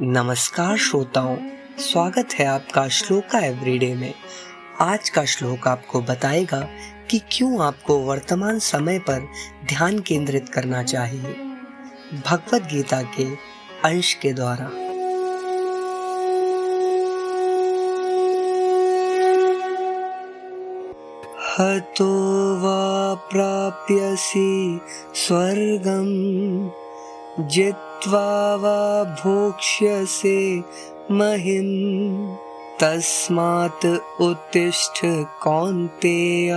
नमस्कार श्रोताओं, स्वागत है आपका श्लोका एवरीडे में। आज का श्लोक आपको बताएगा कि क्यों आपको वर्तमान समय पर ध्यान केंद्रित करना चाहिए। भगवत गीता के अंश के द्वारा। हतो वा प्राप्यसि स्वर्गम जित्वा वा भोक्ष्यसे महिम तस्मात् उत्तिष्ठ कौन्तेय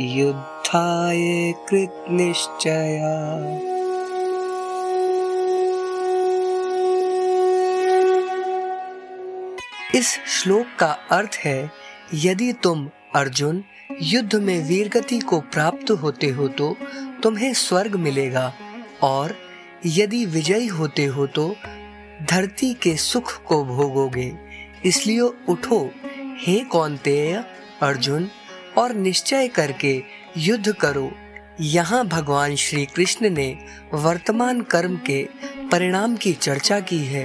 युद्धाय कृतनिश्चया। इस श्लोक का अर्थ है, यदि तुम अर्जुन, युद्ध में वीरगति को प्राप्त होते हो तो तुम्हें स्वर्ग मिलेगा और यदि विजयी होते हो तो धरती के सुख को भोगोगे। इसलिए उठो, हे कौनतेय अर्जुन, और निश्चय करके युद्ध करो। यहाँ भगवान श्री कृष्ण ने वर्तमान कर्म के परिणाम की चर्चा की है।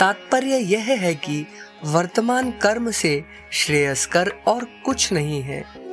तात्पर्य यह है कि वर्तमान कर्म से श्रेयस्कर और कुछ नहीं है।